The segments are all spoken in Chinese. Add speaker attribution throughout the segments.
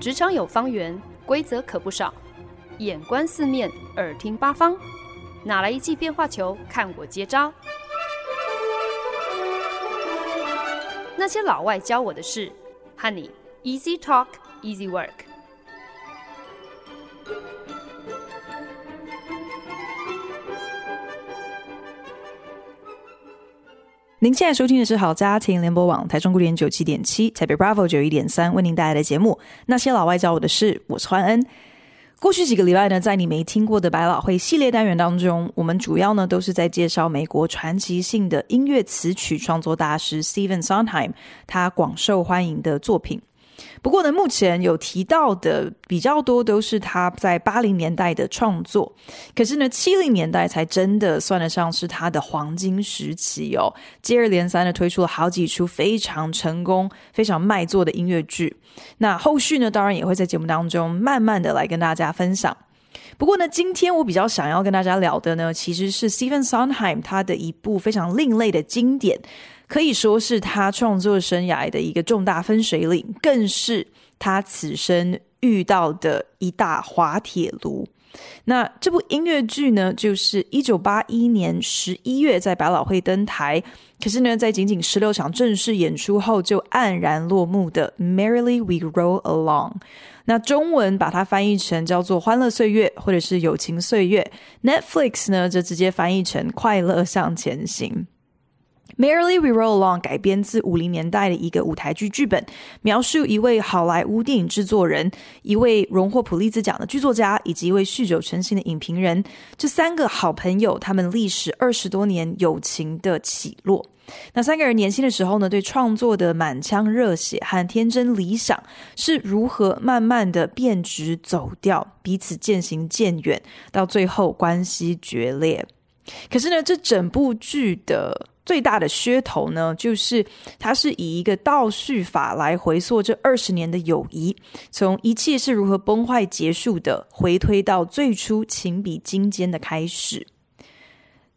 Speaker 1: 职场有方圆，规则可不少。眼观四面，耳听八方，哪来一记变化球？看我接招！那些老外教我的事，和你 Easy Talk Easy Work。
Speaker 2: 您现在收听的是好家庭联播网台中古典九七点七，台北 Bravo 九一点三为您带来的节目。那些老外教我的事，我是欢恩。过去几个礼拜呢，在你没听过的百老汇系列单元当中，我们主要呢都是在介绍美国传奇性的音乐词曲创作大师 Stephen Sondheim 他广受欢迎的作品。不过呢，目前有提到的比较多都是他在八零年代的创作，可是呢，七零年代才真的算得上是他的黄金时期哦。接二连三的推出了好几出非常成功、非常卖座的音乐剧。那后续呢，当然也会在节目当中慢慢的来跟大家分享。不过呢，今天我比较想要跟大家聊的呢，其实是 Stephen Sondheim 他的一部非常另类的经典。可以说是他创作生涯的一个重大分水岭，更是他此生遇到的一大滑铁卢。那这部音乐剧呢，就是一九八一年十一月在百老汇登台，可是呢，在仅仅十六场正式演出后就黯然落幕的《Merrily We Roll Along》。那中文把它翻译成叫做《欢乐岁月》或者是《友情岁月》，Netflix 呢就直接翻译成《快乐向前行》。Merrily We Roll Along 改编自五零年代的一个舞台剧剧本，描述一位好莱坞电影制作人、一位荣获普利兹奖的剧作家以及一位酗酒成性的影评人，这三个好朋友他们历时二十多年友情的起落。那三个人年轻的时候呢，对创作的满腔热血和天真理想是如何慢慢的变质走掉，彼此渐行渐远，到最后关系决裂。可是呢，这整部剧的。最大的噱头呢，就是它是以一个倒叙法来回溯这二十年的友谊，从一切是如何崩坏结束的，回推到最初情比金坚的开始。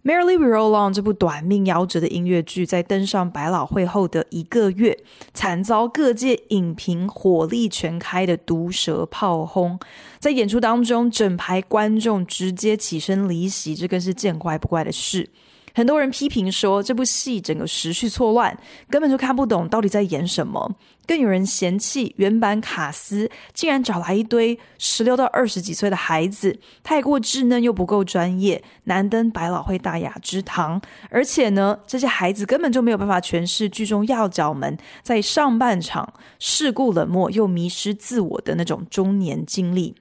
Speaker 2: 《Merrily We Roll On》这部短命夭折的音乐剧，在登上百老汇后的一个月，惨遭各界影评火力全开的毒舌炮轰。在演出当中，整排观众直接起身离席，这更是见怪不怪的事。很多人批评说，这部戏整个时序错乱，根本就看不懂到底在演什么。更有人嫌弃原版卡斯竟然找来一堆十六到二十几岁的孩子，太过稚嫩又不够专业，难登百老汇大雅之堂。而且呢，这些孩子根本就没有办法诠释剧中要角们在上半场世故冷漠又迷失自我的那种中年经历。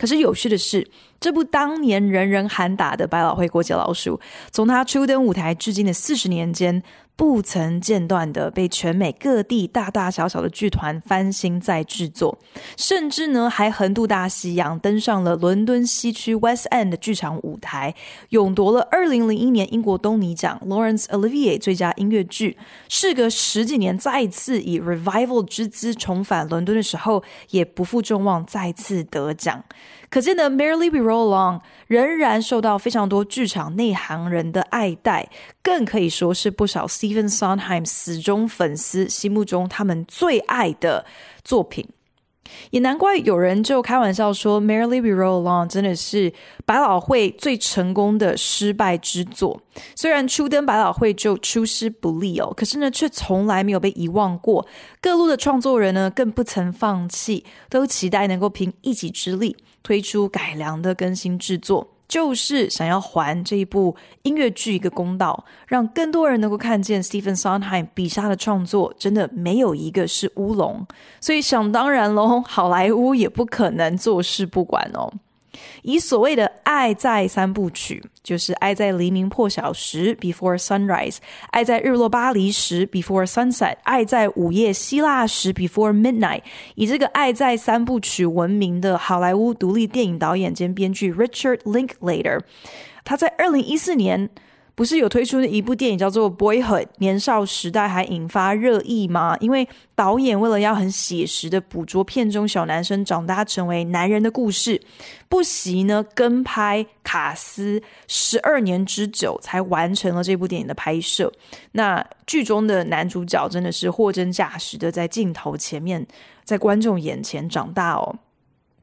Speaker 2: 可是有趣的是，这部当年人人喊打的百老汇过街老鼠，从他初登舞台至今的四十年间，不曾间断的被全美各地大大小小的剧团翻新再制作，甚至呢还横渡大西洋，登上了伦敦西区 West End 的剧场舞台，勇夺了二零零一年英国东尼奖 Lawrence Olivier 最佳音乐剧。事隔十几年，再次以 Revival 之姿重返伦敦的时候，也不负众望，再次得奖。可见的 Merrily We Roll Along 仍然受到非常多剧场内行人的爱戴，更可以说是不少 Stephen Sondheim 死忠粉丝心目中他们最爱的作品。也难怪有人就开玩笑说，Merrily We Roll Along 真的是百老汇最成功的失败之作。虽然初登百老汇就出师不利哦，可是呢，却从来没有被遗忘过。各路的创作人呢，更不曾放弃，都期待能够凭一己之力推出改良的更新制作。就是想要还这一部音乐剧一个公道，让更多人能够看见 Stephen Sondheim 笔下的创作真的没有一个是乌龙，所以想当然喽，好莱坞也不可能坐视不管哦。以所谓的“爱在三部曲”，就是爱在黎明破晓时 （Before Sunrise），爱在日落巴黎时 （Before Sunset），爱在午夜希腊时 （Before Midnight）。以这个“爱在三部曲”闻名的好莱坞独立电影导演兼编剧 Richard Linklater，他在二零一四年不是有推出一部电影叫做《Boyhood》年少时代，还引发热议吗？因为导演为了要很写实的捕捉片中小男生长大成为男人的故事，不惜呢跟拍卡斯十二年之久，才完成了这部电影的拍摄。那剧中的男主角真的是货真价实的在镜头前面，在观众眼前长大哦。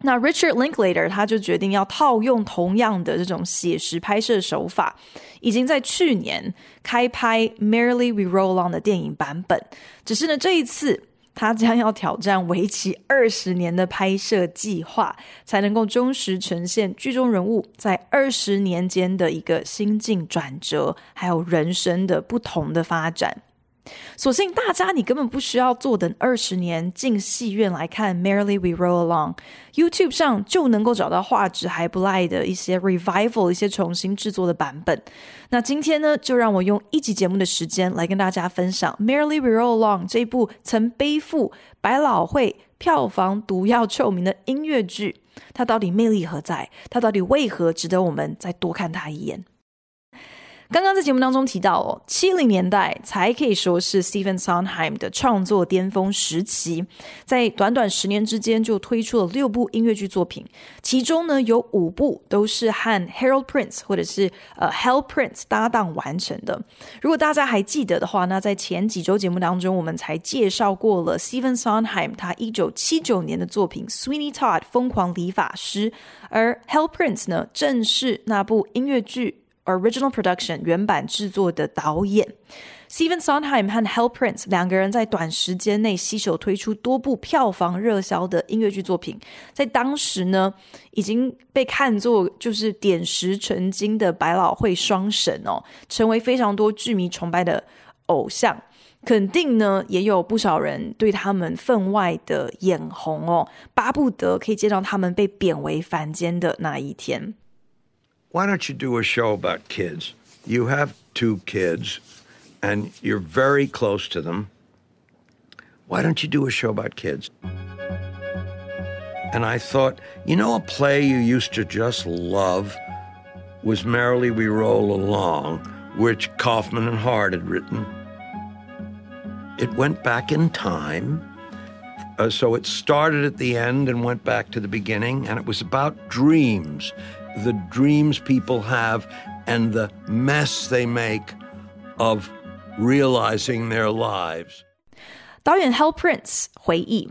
Speaker 2: 那 Richard Linklater 他就决定要套用同样的这种写实拍摄手法，已经在去年开拍《Merely We Roll On》的电影版本。只是呢，这一次他将要挑战为期二十年的拍摄计划，才能够忠实呈现剧中人物在二十年间的一个心境转折，还有人生的不同的发展。所幸大家，你根本不需要坐等二十年进戏院来看《Merrily We Roll Along》，YouTube 上就能够找到画质还不赖的一些 revival、一些重新制作的版本。那今天呢，就让我用一集节目的时间来跟大家分享《Merrily We Roll Along》这部曾背负百老汇票房毒药臭名的音乐剧，它到底魅力何在？它到底为何值得我们再多看它一眼？刚刚在节目当中提到哦，七零年代才可以说是 Stephen Sondheim 的创作巅峰时期，在短短十年之间就推出了六部音乐剧作品，其中呢有五部都是和 Harold Prince 或者是呃 Hal Prince 搭档完成的。如果大家还记得的话，那在前几周节目当中，我们才介绍过了 Stephen Sondheim 他一九七九年的作品 Sweeney Todd 疯狂理发师，而 Hal Prince 呢正是那部音乐剧。Original production 原版制作的导演，Steven Sondheim 和 Hal Prince 两个人在短时间内携手推出多部票房热销的音乐剧作品，在当时呢已经被看作就是点石成金的百老汇双神哦，成为非常多剧迷崇拜的偶像，肯定呢也有不少人对他们分外的眼红哦，巴不得可以见到他们被贬为凡间的那一天。
Speaker 3: Why don't you do a show about kids? You have two kids, and you're very close to them. Why don't you do a show about kids? And I thought, you know, a play you used to just love was Merrily We Roll Along, which Kaufman and Hart had written. It went back in time. Uh, so it started at the end and went back to the beginning, and it was about dreams the dreams people have and the mess they make of realizing their lives。
Speaker 2: 导演 Hal Prince 回忆，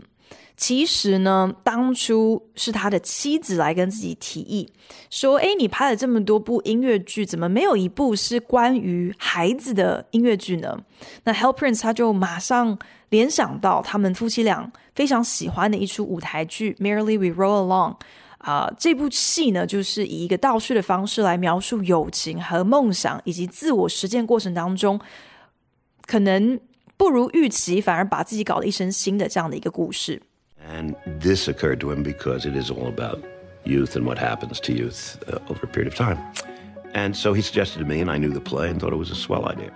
Speaker 2: 其实呢，当初是他的妻子来跟自己提议说：“哎，你拍了这么多部音乐剧，怎么没有一部是关于孩子的音乐剧呢？”那 Hal Prince 他就马上联想到他们夫妻俩非常喜欢的一出舞台剧《Merrily We Roll Along》。 啊、呃，这部戏呢，就是以一个倒叙的方式来描述友情和梦想，以及自我实践过程当中，可能不如预期，反而把自己搞得一身腥的这样的一个故事。
Speaker 4: And this occurred to him because it is all about youth and what happens to youth over a period of time. And so he suggested to me, and I knew the play and thought it was a swell idea.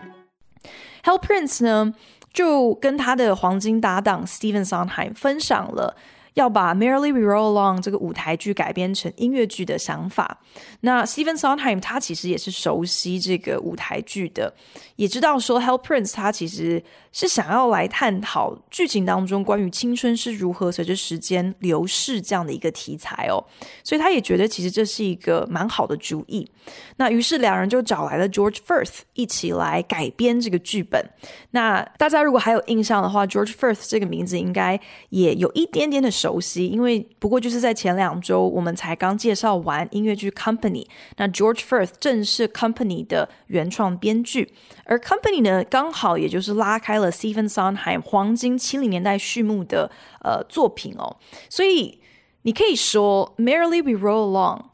Speaker 2: Hell Prince 呢，就跟他的黄金搭档 Stephen Sondheim 分享了。要把《Merrily We Roll Along》这个舞台剧改编成音乐剧的想法，那 Steven Sondheim 他其实也是熟悉这个舞台剧的，也知道说 Hal Prince 他其实是想要来探讨剧情当中关于青春是如何随着时间流逝这样的一个题材哦，所以他也觉得其实这是一个蛮好的主意。那于是两人就找来了 George Furth 一起来改编这个剧本。那大家如果还有印象的话，George Furth 这个名字应该也有一点点的熟悉，因为不过就是在前两周我们才刚介绍完音乐剧 Company，那 George Furth 正是 Company 的原创编剧，而 Company 呢刚好也就是拉开了 Stephen Sondheim 黄金七零年代序幕的呃作品哦，所以你可以说 Merrily We Roll Along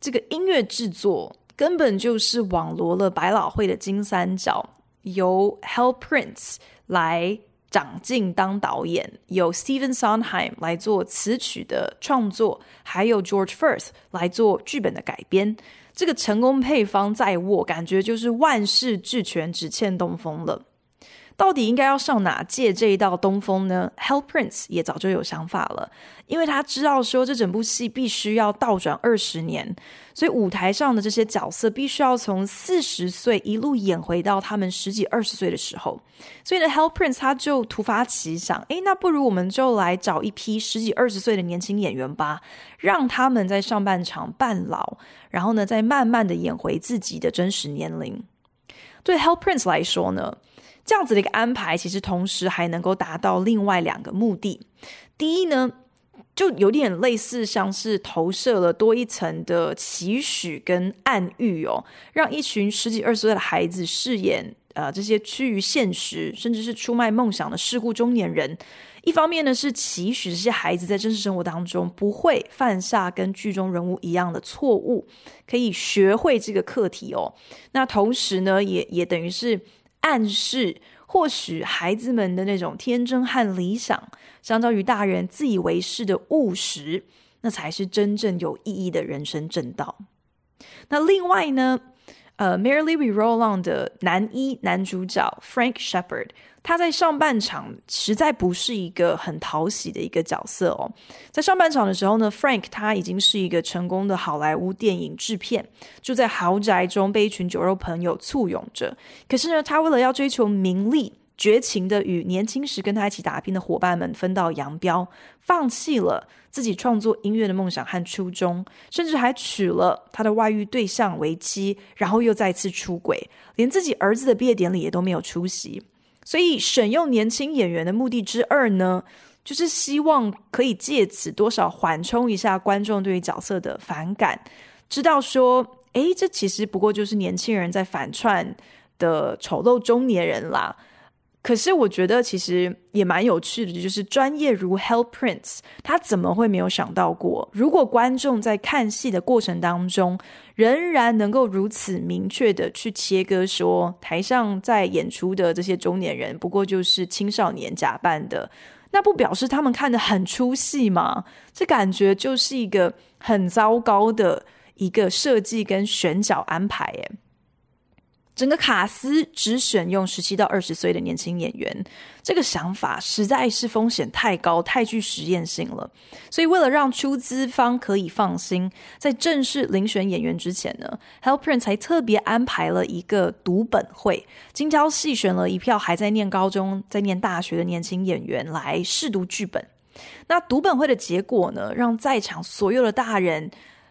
Speaker 2: 这个音乐制作根本就是网罗了百老汇的金三角，由 Hell Prince 来。长进当导演，有 Steven Sondheim 来做词曲的创作，还有 George Firth 来做剧本的改编。这个成功配方在握，感觉就是万事俱全，只欠东风了。到底应该要上哪届这一道东风呢？Hal Prince 也早就有想法了，因为他知道说这整部戏必须要倒转二十年，所以舞台上的这些角色必须要从四十岁一路演回到他们十几二十岁的时候。所以呢，Hal Prince 他就突发奇想，诶，那不如我们就来找一批十几二十岁的年轻演员吧，让他们在上半场扮老，然后呢，再慢慢的演回自己的真实年龄。对 Hal Prince 来说呢，这样子的一个安排，其实同时还能够达到另外两个目的。第一呢，就有点类似像是投射了多一层的期许跟暗喻哦，让一群十几二十岁的孩子饰演呃这些趋于现实，甚至是出卖梦想的世故中年人。一方面呢，是期许这些孩子在真实生活当中不会犯下跟剧中人物一样的错误，可以学会这个课题哦。那同时呢，也也等于是暗示，或许孩子们的那种天真和理想，相较于大人自以为是的务实，那才是真正有意义的人生正道。那另外呢，呃，Merrily We Roll Along 的男一男主角 Frank Shepherd。他在上半场实在不是一个很讨喜的一个角色哦。在上半场的时候呢，Frank 他已经是一个成功的好莱坞电影制片，住在豪宅中，被一群酒肉朋友簇拥着。可是呢，他为了要追求名利，绝情的与年轻时跟他一起打拼的伙伴们分道扬镳，放弃了自己创作音乐的梦想和初衷，甚至还娶了他的外遇对象为妻，然后又再次出轨，连自己儿子的毕业典礼也都没有出席。所以选用年轻演员的目的之二呢，就是希望可以借此多少缓冲一下观众对于角色的反感，知道说，诶，这其实不过就是年轻人在反串的丑陋中年人啦。可是我觉得其实也蛮有趣的，就是专业如 Hal Prince，他怎么会没有想到过，如果观众在看戏的过程当中，仍然能够如此明确的去切割说，台上在演出的这些中年人不过就是青少年假扮的，那不表示他们看得很出戏吗？这感觉就是一个很糟糕的一个设计跟选角安排，诶。整个卡司只选用十七到二十岁的年轻演员，这个想法实在是风险太高、太具实验性了。所以，为了让出资方可以放心，在正式遴选演员之前呢 halprin 才特别安排了一个读本会，精挑细选了一票还在念高中、在念大学的年轻演员来试读剧本。那读本会的结果呢，让在场所有的大人。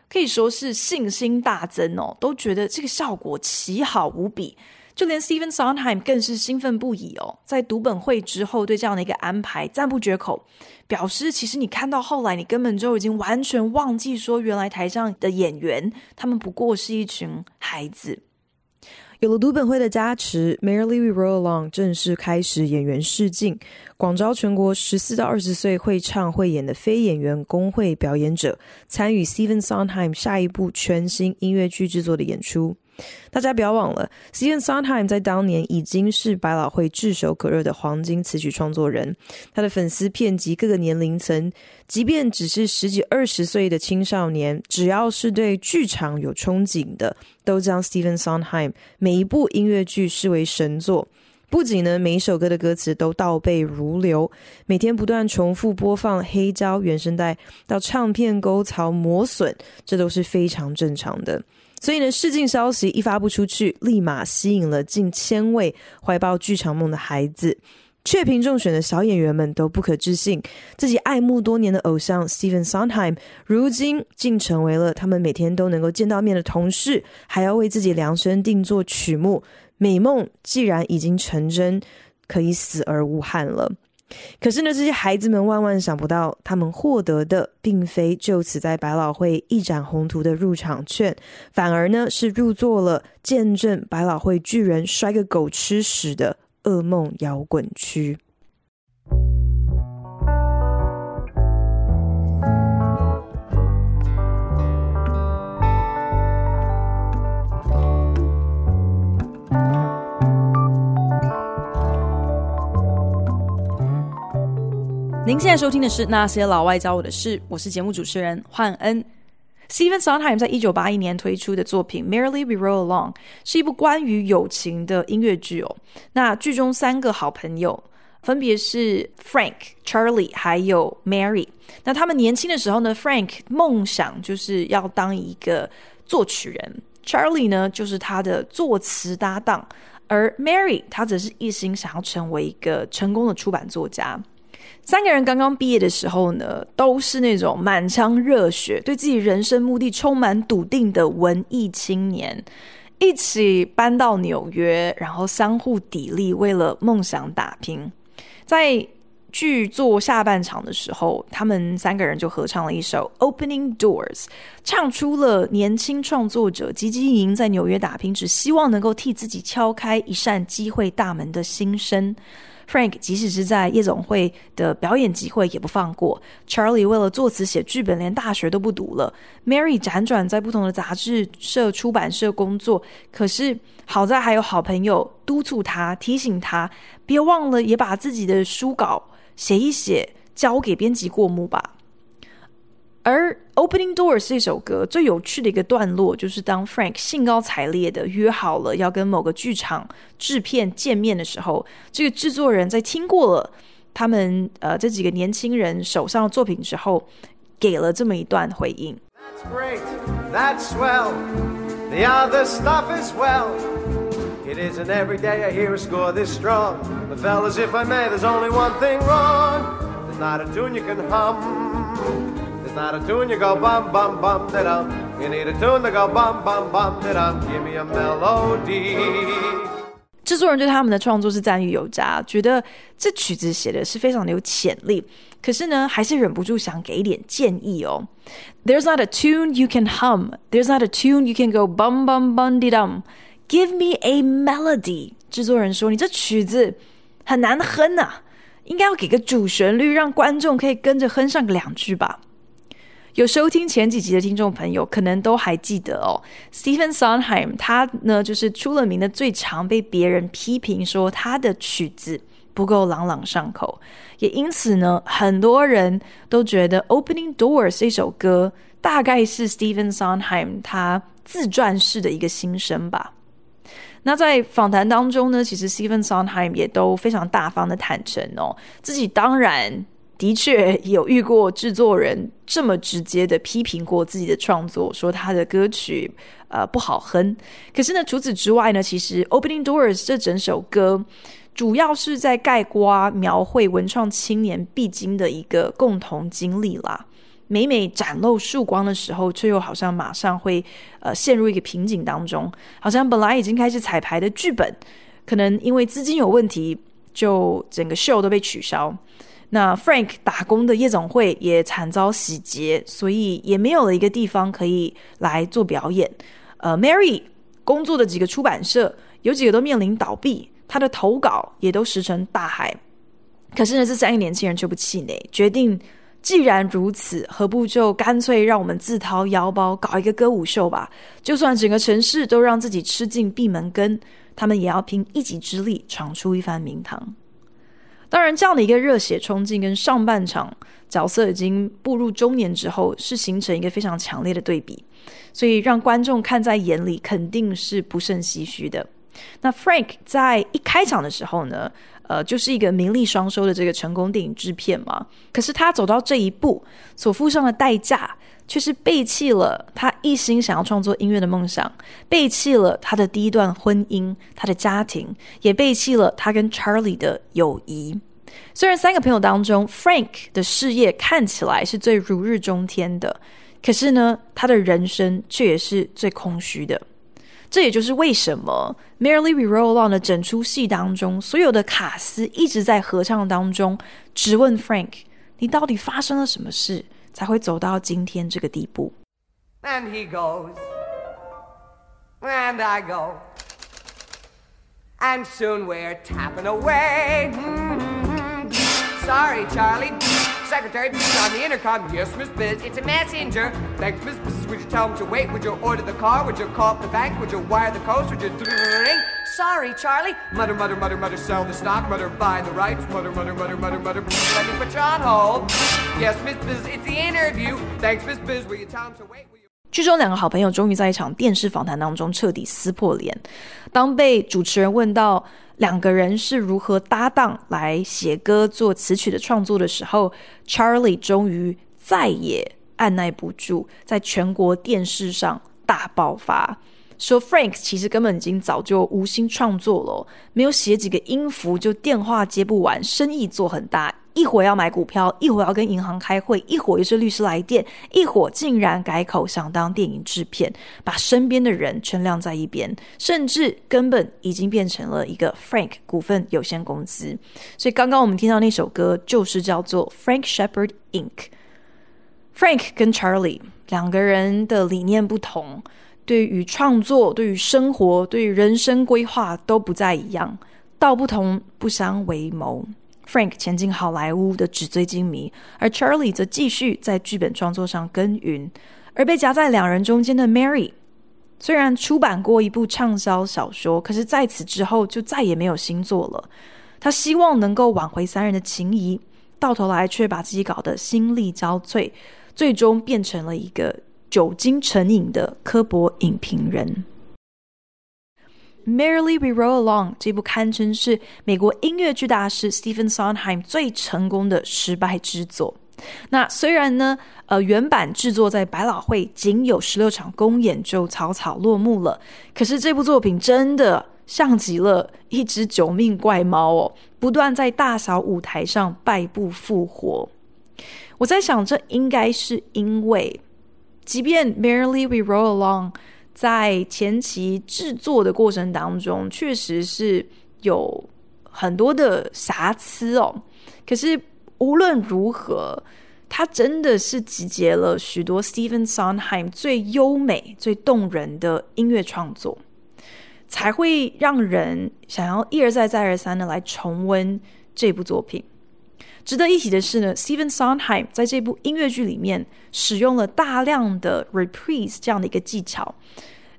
Speaker 2: 可以说是信心大增哦，都觉得这个效果奇好无比，就连 Steven Sondheim 更是兴奋不已哦。在读本会之后，对这样的一个安排赞不绝口，表示其实你看到后来，你根本就已经完全忘记说，原来台上的演员他们不过是一群孩子。有了读本会的加持，Merrily We Roll Along 正式开始演员试镜，广招全国十四到二十岁会唱会演的非演员工会表演者，参与 Steven Sondheim 下一部全新音乐剧制作的演出。大家不要忘了，Stephen Sondheim 在当年已经是百老汇炙手可热的黄金词曲创作人，他的粉丝遍及各个年龄层，即便只是十几二十岁的青少年，只要是对剧场有憧憬的，都将 Stephen Sondheim 每一部音乐剧视为神作。不仅呢，每一首歌的歌词都倒背如流，每天不断重复播放黑胶原声带到唱片沟槽磨损，这都是非常正常的。所以呢，试镜消息一发布出去，立马吸引了近千位怀抱剧场梦的孩子。雀屏中选的小演员们都不可置信，自己爱慕多年的偶像 Stephen Sondheim，如今竟成为了他们每天都能够见到面的同事，还要为自己量身定做曲目。美梦既然已经成真，可以死而无憾了。可是呢，这些孩子们万万想不到，他们获得的并非就此在百老汇一展宏图的入场券，反而呢是入座了见证百老汇巨人摔个狗吃屎的噩梦摇滚区。您现在收听的是《那些老外教我的事》，我是节目主持人焕恩。Stephen Sondheim 在一九八一年推出的作品《Merrily We Roll Along》是一部关于友情的音乐剧哦。那剧中三个好朋友分别是 Frank、Charlie 还有 Mary。那他们年轻的时候呢，Frank 梦想就是要当一个作曲人，Charlie 呢就是他的作词搭档，而 Mary 她则是一心想要成为一个成功的出版作家。三个人刚刚毕业的时候呢，都是那种满腔热血、对自己人生目的充满笃定的文艺青年，一起搬到纽约，然后相互砥砺，为了梦想打拼。在剧作下半场的时候，他们三个人就合唱了一首《Opening Doors》，唱出了年轻创作者汲汲营营在纽约打拼，只希望能够替自己敲开一扇机会大门的心声。Frank 即使是在夜总会的表演机会也不放过。Charlie 为了作词写剧本，连大学都不读了。Mary 辗转在不同的杂志社、出版社工作，可是好在还有好朋友督促他、提醒他，别忘了也把自己的书稿写一写，交给编辑过目吧。而《Opening Doors》这首歌最有趣的一个段落，就是当 Frank 兴高采烈的约好了要跟某个剧场制片见面的时候，这个制作人在听过了他们呃这几个年轻人手上的作品之后，给了这么一段回应。That's great, that's swell. The other stuff is well. It isn't every day I hear a score this strong. But fellas, if I may, there's only one thing wrong. There's not a tune you can hum. 制作人对他们的创作是赞誉有加，觉得这曲子写的是非常的有潜力。可是呢，还是忍不住想给一点建议哦。There's not a tune you can hum. There's not a tune you can go bum bum bum di dum. Give me a melody。制作人说：“你这曲子很难哼啊，应该要给个主旋律，让观众可以跟着哼上个两句吧。”有收听前几集的听众朋友，可能都还记得哦。Stephen Sondheim 他呢，就是出了名的最常被别人批评说他的曲子不够朗朗上口，也因此呢，很多人都觉得《Opening Doors》这首歌大概是 Stephen Sondheim 他自传式的一个心声吧。那在访谈当中呢，其实 Stephen Sondheim 也都非常大方的坦诚哦，自己当然。的确有遇过制作人这么直接的批评过自己的创作，说他的歌曲呃不好哼。可是呢，除此之外呢，其实《Opening Doors》这整首歌主要是在盖瓜描绘文创青年必经的一个共同经历啦。每每展露曙光的时候，却又好像马上会呃陷入一个瓶颈当中，好像本来已经开始彩排的剧本，可能因为资金有问题，就整个秀都被取消。那 Frank 打工的夜总会也惨遭洗劫，所以也没有了一个地方可以来做表演。呃，Mary 工作的几个出版社有几个都面临倒闭，他的投稿也都石沉大海。可是呢，这三个年轻人却不气馁，决定既然如此，何不就干脆让我们自掏腰包搞一个歌舞秀吧？就算整个城市都让自己吃尽闭门羹，他们也要凭一己之力闯出一番名堂。当然，这样的一个热血冲劲跟上半场角色已经步入中年之后，是形成一个非常强烈的对比，所以让观众看在眼里，肯定是不胜唏嘘的。那 Frank 在一开场的时候呢，呃，就是一个名利双收的这个成功电影制片嘛，可是他走到这一步所付上的代价。却是背弃了他一心想要创作音乐的梦想，背弃了他的第一段婚姻，他的家庭，也背弃了他跟 Charlie 的友谊。虽然三个朋友当中，Frank 的事业看起来是最如日中天的，可是呢，他的人生却也是最空虚的。这也就是为什么《Merely We Roll On》的整出戏当中，所有的卡斯一直在合唱当中，质问 Frank：“ 你到底发生了什么事？”才会走到今天这个地步。And he goes, and I go, and soon we're tapping away. Sorry, Charlie. Secretary, on the intercom. Yes, Miss Biz, it's a messenger. Thanks, Miss Biz. Would you tell him to wait? Would you order the car? Would you call up the bank? Would you wire the coast? Would you ring? Sorry, Charlie. 剧中两个好朋友终于在一场电视访谈当中彻底撕破脸。当被主持人问到两个人是如何搭档来写歌、做词曲的创作的时候，Charlie 终于再也按捺不住，在全国电视上大爆发，说 Frank 其实根本已经早就无心创作了，没有写几个音符就电话接不完，生意做很大。一会儿要买股票，一会儿要跟银行开会，一会儿又是律师来电，一会儿竟然改口想当电影制片，把身边的人全晾在一边，甚至根本已经变成了一个 Frank 股份有限公司。所以刚刚我们听到那首歌就是叫做 Frank Shepherd Inc。Frank 跟 Charlie 两个人的理念不同，对于创作、对于生活、对于人生规划都不再一样，道不同不相为谋。Frank 前进好莱坞的纸醉金迷，而 Charlie 则继续在剧本创作上耕耘。而被夹在两人中间的 Mary，虽然出版过一部畅销小说，可是在此之后就再也没有新作了。他希望能够挽回三人的情谊，到头来却把自己搞得心力交瘁，最终变成了一个酒精成瘾的科博影评人。Merrily We Roll Along 这部堪称是美国音乐剧大师 Stephen Sondheim 最成功的失败之作。那虽然呢，呃，原版制作在百老汇仅有十六场公演就草草落幕了，可是这部作品真的像极了一只九命怪猫哦，不断在大小舞台上败不复活。我在想，这应该是因为，即便 merely We Roll Along。在前期制作的过程当中，确实是有很多的瑕疵哦。可是无论如何，它真的是集结了许多 Stephen Sondheim 最优美、最动人的音乐创作，才会让人想要一而再、再而三的来重温这部作品。值得一提的是呢，Steven Sondheim 在这部音乐剧里面使用了大量的 reprise 这样的一个技巧。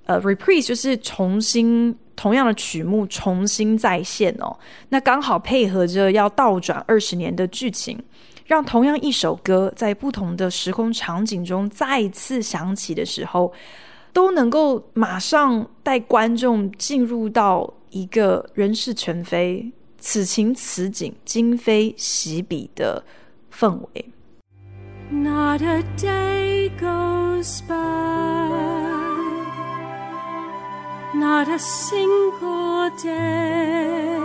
Speaker 2: 呃，reprise 就是重新同样的曲目重新再现哦。那刚好配合着要倒转二十年的剧情，让同样一首歌在不同的时空场景中再次响起的时候，都能够马上带观众进入到一个人事全非。此情此景，今非昔比的氛围。Not a day goes by, not a single day,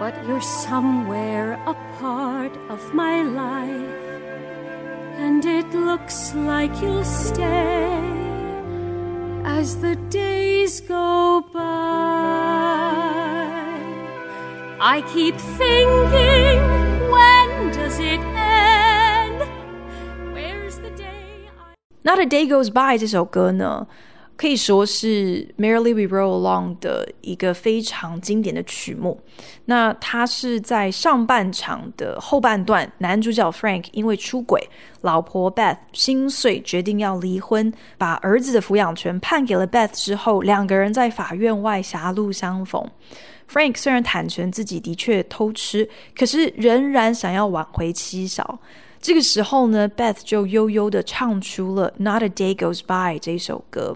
Speaker 2: but you're somewhere a part of my life, and it looks like you'll stay as the days go by. I keep thinking, when does it end? Where's the day? Not a day goes by 这首歌呢，可以说是 Merrily We Roll Along 的一个非常经典的曲目。那它是在上半场的后半段，男主角 Frank 因为出轨，老婆 Beth 心碎，决定要离婚，把儿子的抚养权判给了 Beth 之后，两个人在法院外狭路相逢。Frank 虽然坦诚自己的确偷吃，可是仍然想要挽回妻小。这个时候呢，Beth 就悠悠地唱出了《Not a Day Goes By》这首歌。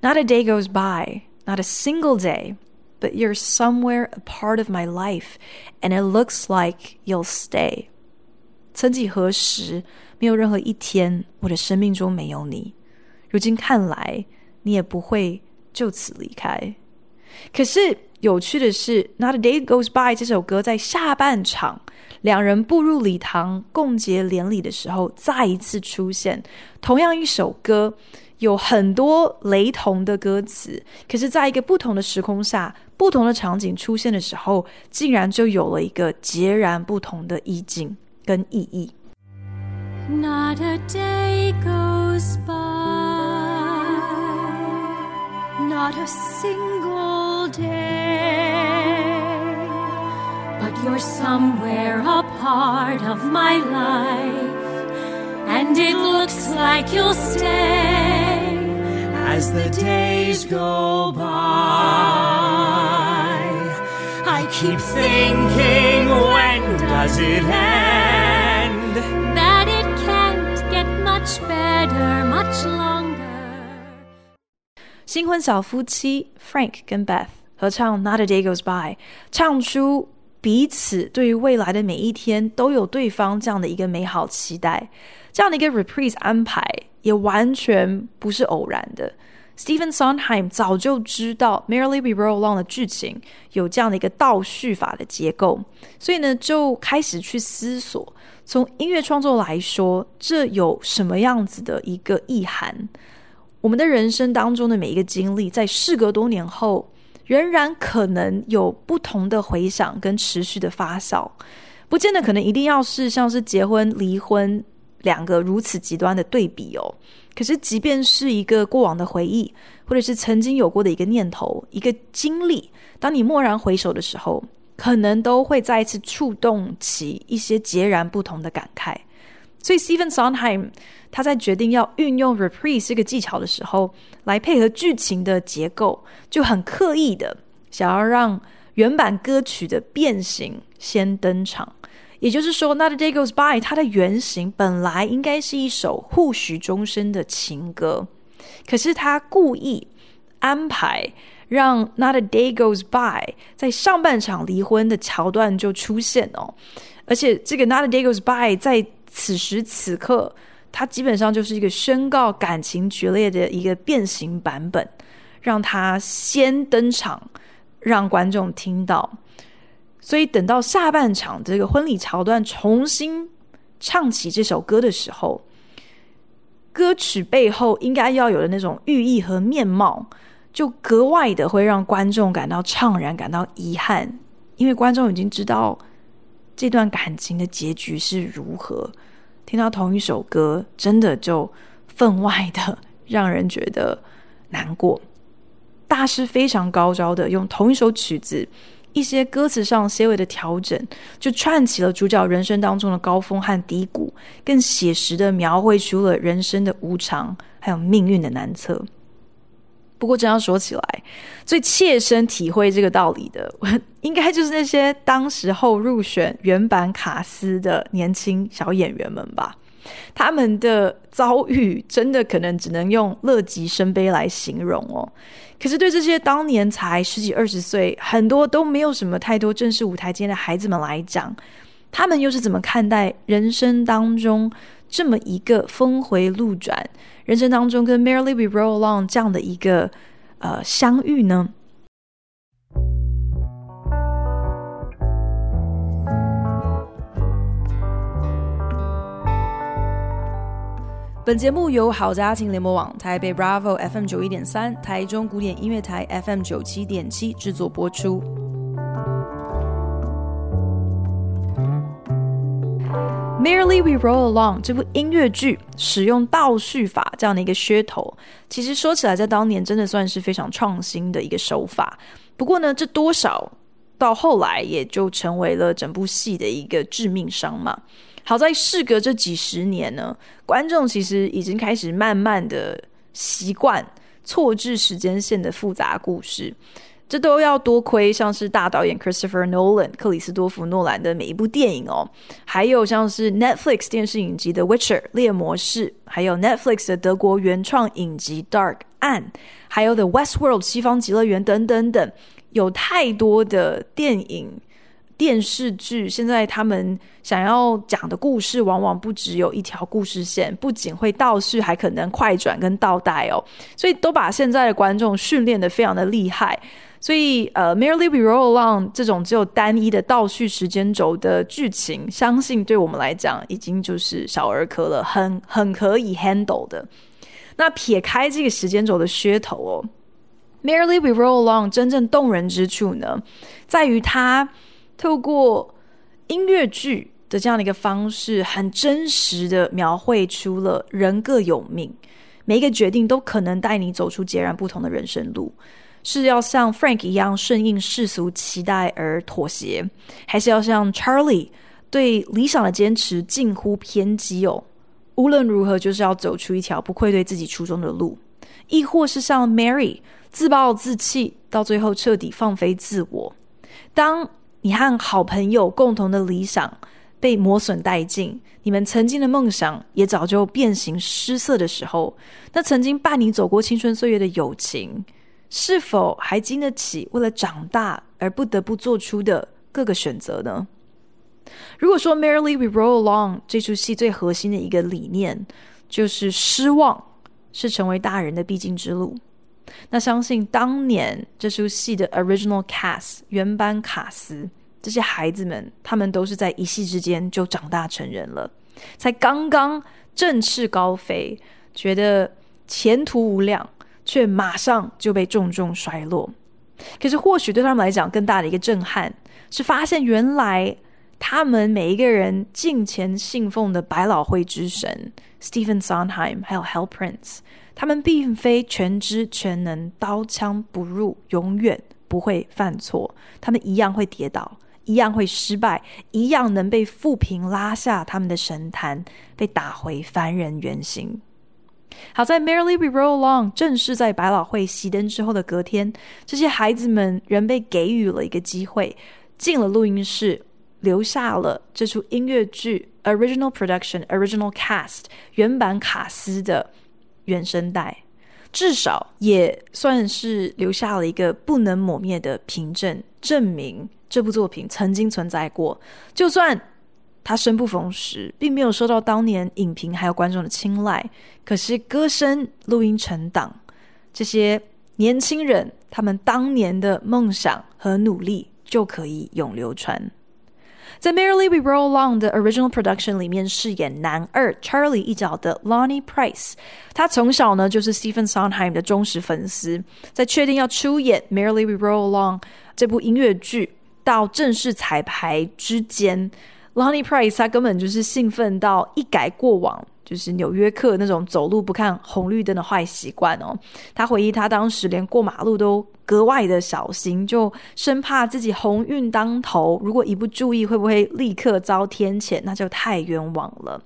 Speaker 2: Not a day goes by, not a single day, but you're somewhere a part of my life, and it looks like you'll stay。曾几何时，没有任何一天我的生命中没有你。如今看来，你也不会就此离开。可是。有趣的是，《Not a Day Goes By》这首歌在下半场，两人步入礼堂共结连理的时候，再一次出现。同样一首歌，有很多雷同的歌词，可是在一个不同的时空下、不同的场景出现的时候，竟然就有了一个截然不同的意境跟意义。Not a day goes by, not a single You're somewhere a part of my life, and it looks like you'll stay as the days go by. I keep thinking, when does it end? That it can't get much better.
Speaker 5: longer, much longer.
Speaker 2: 新婚小夫妻 Frank 跟 Beth 合唱《Not a Day Goes By》，唱出 彼此对于未来的每一天都有对方这样的一个美好期待。这样的一个 reprise 安排也完全不是偶然的。Stephen Sondheim 早就知道《Merrily We Roll Along》的剧情有这样的一个倒叙法的结构，所以呢就开始去思索，从音乐创作来说，这有什么样子的一个意涵？我们的人生当中的每一个经历，在事隔多年后，仍然可能有不同的回响跟持续的发酵，不见得可能一定要是像是结婚、离婚两个如此极端的对比哦。可是，即便是一个过往的回忆，或者是曾经有过的一个念头、一个经历，当你蓦然回首的时候，可能都会再一次触动起一些截然不同的感慨。所以，Steven Sondheim，他在决定要运用 reprise 这个技巧的时候，来配合剧情的结构，就很刻意的想要让原版歌曲的变形先登场。也就是说，Not a Day Goes By，它的原型本来应该是一首互许终身的情歌，可是他故意安排让 Not a Day Goes By 在上半场离婚的桥段就出现哦，而且这个 Not a Day Goes By 在此时此刻，他基本上就是一个宣告感情决裂的一个变形版本，让他先登场，让观众听到。所以等到下半场这个婚礼桥段重新唱起这首歌的时候，歌曲背后应该要有的那种寓意和面貌，就格外的会让观众感到怅然，感到遗憾，因为观众已经知道这段感情的结局是如何。听到同一首歌，真的就分外的让人觉得难过。大师非常高招的用同一首曲子。一些歌词上些微的调整，就串起了主角人生当中的高峰和低谷，更写实的描绘出了人生的无常，还有命运的难测。不过，真要说起来，最切身体会这个道理的，应该就是那些当时候入选原版卡司的年轻小演员们吧。他们的遭遇真的可能只能用乐极生悲来形容哦。可是对这些当年才十几二十岁、很多都没有什么太多正式舞台经验的孩子们来讲，他们又是怎么看待人生当中这么一个峰回路转，人生当中跟 Merrily We Roll Along 这样的一个呃相遇呢？本节目由好家庭联播网、台北 Bravo FM 九一点三、台中古典音乐台 FM 九七点七制作播出。Merely We Roll Along 这部音乐剧使用倒叙法这样的一个噱头，其实说起来，在当年真的算是非常创新的一个手法。不过呢，这多少到后来也就成为了整部戏的一个致命伤嘛。好在事隔这几十年呢，观众其实已经开始慢慢的习惯错置时间线的复杂故事，这都要多亏像是大导演 Christopher Nolan 克里斯多夫诺兰的每一部电影哦，还有像是 Netflix 电视影集的《Witcher》猎魔士，还有 Netflix 的德国原创影集《Dark》暗，还有 The Westworld 西方极乐园等等等，有太多的电影。电视剧现在他们想要讲的故事，往往不只有一条故事线，不仅会倒叙，还可能快转跟倒带哦，所以都把现在的观众训练得非常的厉害。所以呃，merely We Roll Along 这种只有单一的倒叙时间轴的剧情，相信对我们来讲已经就是小儿科了，很很可以 handle 的。那撇开这个时间轴的噱头哦，merely We Roll Along 真正动人之处呢，在于它。透过音乐剧的这样的一个方式，很真实的描绘出了人各有命，每一个决定都可能带你走出截然不同的人生路。是要像 Frank 一样顺应世俗期待而妥协，还是要像 Charlie 对理想的坚持近乎偏激哦？无论如何，就是要走出一条不愧对自己初衷的路，亦或是像 Mary 自暴自弃，到最后彻底放飞自我。当你和好朋友共同的理想被磨损殆尽，你们曾经的梦想也早就变形失色的时候，那曾经伴你走过青春岁月的友情，是否还经得起为了长大而不得不做出的各个选择呢？如果说《Merrily We Roll Along》这出戏最核心的一个理念就是失望是成为大人的必经之路，那相信当年这出戏的 Original Cast 原班卡司。这些孩子们，他们都是在一夕之间就长大成人了，才刚刚振翅高飞，觉得前途无量，却马上就被重重摔落。可是，或许对他们来讲，更大的一个震撼是发现，原来他们每一个人敬虔信奉的百老汇之神 Stephen Sondheim，还有 Hal Prince，他们并非全知全能、刀枪不入、永远不会犯错，他们一样会跌倒。一样会失败，一样能被负评拉下他们的神坛，被打回凡人原形。好在《Merrily We Roll Along》正是在百老汇熄灯之后的隔天，这些孩子们仍被给予了一个机会，进了录音室，留下了这出音乐剧 Original Production Original Cast 原版卡司的原声带，至少也算是留下了一个不能抹灭的凭证，证明。这部作品曾经存在过，就算他生不逢时，并没有受到当年影评还有观众的青睐，可是歌声录音成档，这些年轻人他们当年的梦想和努力就可以永流传。在《Merrily We Roll Along》的 Original Production 里面饰演男二 Charlie 一角的 Lonnie Price，他从小呢就是 Stephen Sondheim 的忠实粉丝，在确定要出演《Merrily We Roll Along》这部音乐剧。到正式彩排之间，Lonnie Price 他根本就是兴奋到一改过往，就是纽约客那种走路不看红绿灯的坏习惯哦。他回忆他当时连过马路都格外的小心，就生怕自己鸿运当头，如果一不注意会不会立刻遭天谴，那就太冤枉了。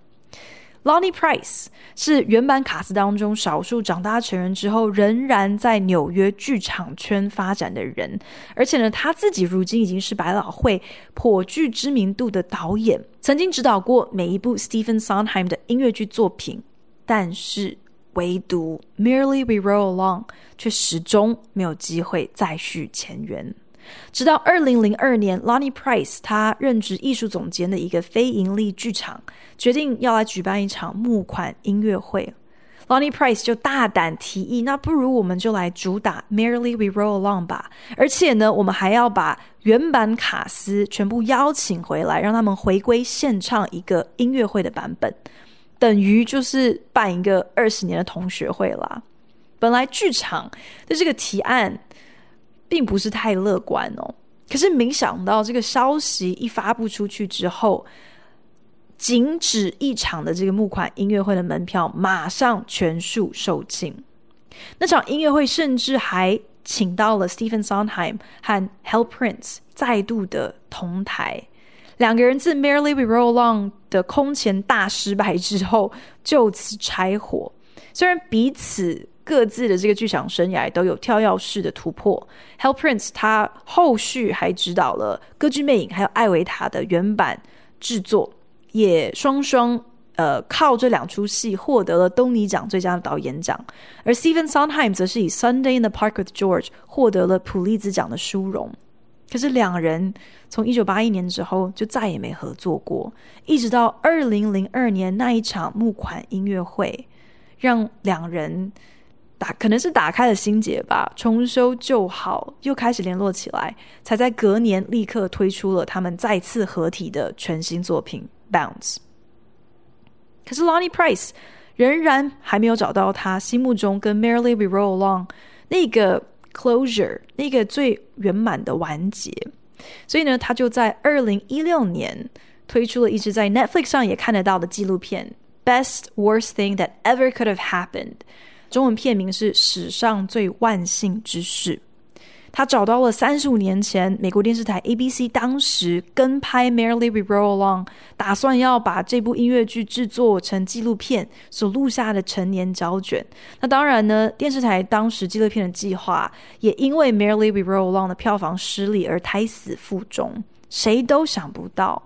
Speaker 2: Lonnie Price 是原版卡司当中少数长大成人之后仍然在纽约剧场圈发展的人，而且呢，他自己如今已经是百老汇颇具知名度的导演，曾经指导过每一部 Stephen Sondheim 的音乐剧作品，但是唯独 Merely We Roll Along 却始终没有机会再续前缘。直到二零零二年，Lonnie Price 他任职艺术总监的一个非盈利剧场，决定要来举办一场募款音乐会。Lonnie Price 就大胆提议，那不如我们就来主打《Merrily We Roll Along》吧，而且呢，我们还要把原版卡司全部邀请回来，让他们回归献唱一个音乐会的版本，等于就是办一个二十年的同学会啦。本来剧场的这个提案。并不是太乐观哦，可是没想到这个消息一发布出去之后，仅止一场的这个募款音乐会的门票马上全数售罄。那场音乐会甚至还请到了 Stephen Sondheim 和 Hell Prince 再度的同台，两个人自 Merrily We Roll Along 的空前大失败之后就此拆伙，虽然彼此。各自的这个剧场生涯都有跳跃式的突破。Hal Prince 他后续还指导了《歌剧魅影》还有《艾维塔》的原版制作，也双双呃靠这两出戏获得了东尼奖最佳的导演奖。而 Stephen Sondheim 则是以《Sunday in the Park with George》获得了普利兹奖的殊荣。可是两人从一九八一年之后就再也没合作过，一直到二零零二年那一场募款音乐会，让两人。可能是打开了心结吧，重修旧好，又开始联络起来，才在隔年立刻推出了他们再次合体的全新作品《Bounce》。可是 Lonnie Price 仍然还没有找到他心目中跟《Merrily We Roll Along》那个 closure，那个最圆满的完结，所以呢，他就在二零一六年推出了一支在 Netflix 上也看得到的纪录片《Best Worst Thing That Ever Could Have Happened》。中文片名是《史上最万幸之事》。他找到了三十五年前美国电视台 ABC 当时跟拍《Merrily We Roll Along》，打算要把这部音乐剧制作成纪录片所录下的成年胶卷。那当然呢，电视台当时纪录片的计划也因为《Merrily We Roll Along》的票房失利而胎死腹中。谁都想不到，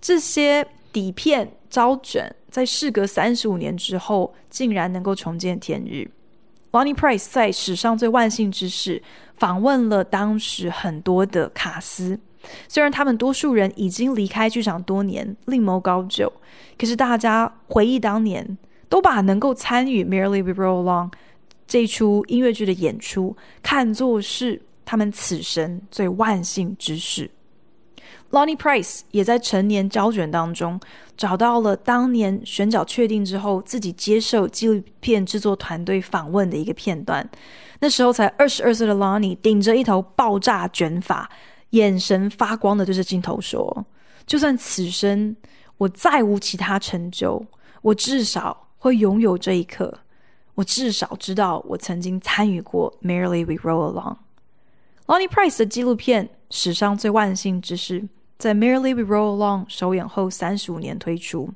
Speaker 2: 这些底片胶卷，在事隔三十五年之后，竟然能够重见天日。Lonny Price 在史上最万幸之事访问了当时很多的卡司，虽然他们多数人已经离开剧场多年，另谋高就，可是大家回忆当年，都把能够参与《Merely We Roll Along》这出音乐剧的演出看作是他们此生最万幸之事。Lonny Price 也在成年胶卷当中找到了当年选角确定之后，自己接受纪录片制作团队访问的一个片段。那时候才二十二岁的 Lonny 顶着一头爆炸卷发，眼神发光的对着镜头说：“就算此生我再无其他成就，我至少会拥有这一刻。我至少知道我曾经参与过《Merrily We Roll Along》。Lonny Price 的纪录片史上最万幸之事。在《Merrily We Roll Along》首演后三十五年推出，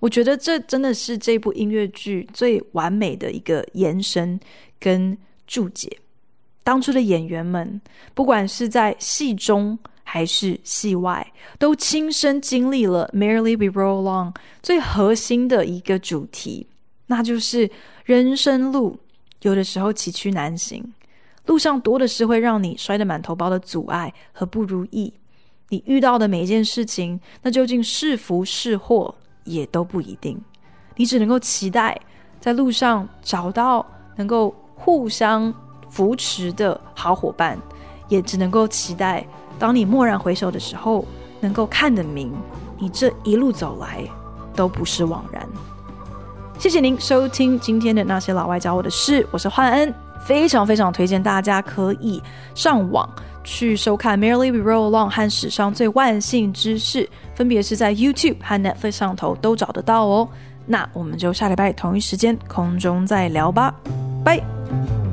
Speaker 2: 我觉得这真的是这部音乐剧最完美的一个延伸跟注解。当初的演员们，不管是在戏中还是戏外，都亲身经历了《Merrily We Roll Along》最核心的一个主题，那就是人生路有的时候崎岖难行，路上多的是会让你摔得满头包的阻碍和不如意。你遇到的每一件事情，那究竟是福是祸，也都不一定。你只能够期待在路上找到能够互相扶持的好伙伴，也只能够期待，当你蓦然回首的时候，能够看得明，你这一路走来都不是枉然。谢谢您收听今天的那些老外教我的事，我是焕恩，非常非常推荐大家可以上网。去收看《Merely We Roll Along》和史上最万幸之事，分别是在 YouTube 和 Netflix 上头都找得到哦。那我们就下礼拜同一时间空中再聊吧，拜。